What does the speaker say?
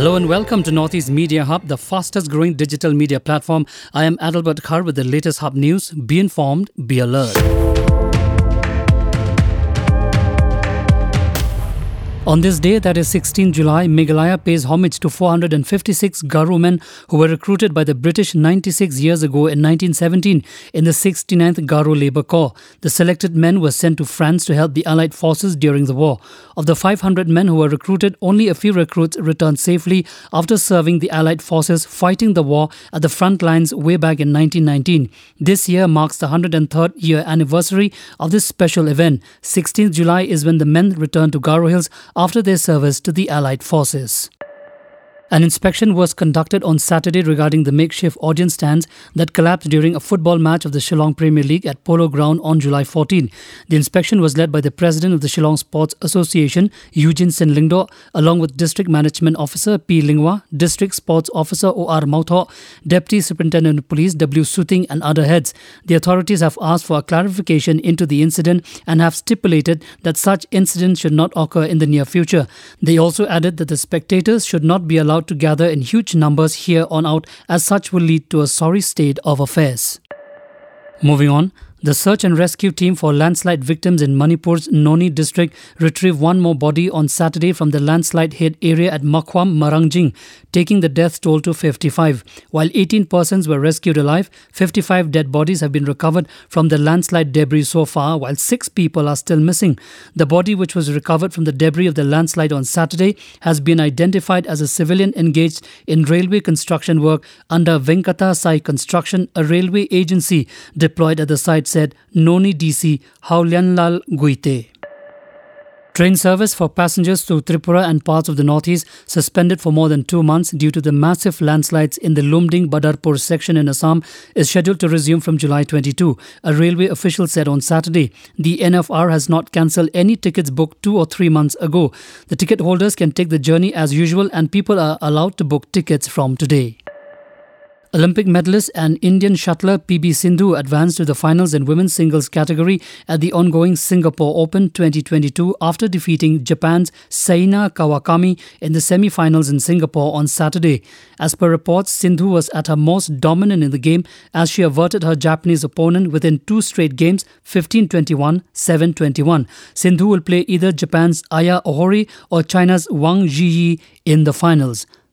Hello and welcome to Northeast Media Hub, the fastest growing digital media platform. I am Adalbert Khar with the latest Hub news. Be informed, be alert. On this day, that is 16 July, Meghalaya pays homage to 456 Garo men who were recruited by the British 96 years ago in 1917 in the 69th Garo Labour Corps. The selected men were sent to France to help the Allied forces during the war. Of the 500 men who were recruited, only a few recruits returned safely after serving the Allied forces fighting the war at the front lines way back in 1919. This year marks the 103rd year anniversary of this special event. 16th July is when the men returned to Garo Hills after their service to the Allied forces. An inspection was conducted on Saturday regarding the makeshift audience stands that collapsed during a football match of the Shillong Premier League at Polo Ground on July 14. The inspection was led by the president of the Shillong Sports Association, Eugene Sin Lingdo, along with District Management Officer P. Lingwa, District Sports Officer O.R. Mautho, Deputy Superintendent of Police W. Suting, and other heads. The authorities have asked for a clarification into the incident and have stipulated that such incidents should not occur in the near future. They also added that the spectators should not be allowed to gather in huge numbers here on out, as such will lead to a sorry state of affairs. Moving on, the search and rescue team for landslide victims in Manipur's Noni district retrieved one more body on Saturday from the landslide hit area at Makhwam, Marangjing, taking the death toll to 55. While 18 persons were rescued alive, 55 dead bodies have been recovered from the landslide debris so far, while six people are still missing. The body, which was recovered from the debris of the landslide on Saturday, has been identified as a civilian engaged in railway construction work under Venkata Sai Construction, a railway agency deployed at the site said Noni DC Haulianlal Guite. Train service for passengers to Tripura and parts of the northeast suspended for more than two months due to the massive landslides in the Lumding Badarpur section in Assam is scheduled to resume from July 22. A railway official said on Saturday the NFR has not cancelled any tickets booked two or three months ago. The ticket holders can take the journey as usual and people are allowed to book tickets from today. Olympic medalist and Indian shuttler PV Sindhu advanced to the finals in women's singles category at the ongoing Singapore Open 2022 after defeating Japan's Seina Kawakami in the semi-finals in Singapore on Saturday. As per reports, Sindhu was at her most dominant in the game as she averted her Japanese opponent within two straight games 15-21, 7-21. Sindhu will play either Japan's Aya Ohori or China's Wang Zhiyi in the finals.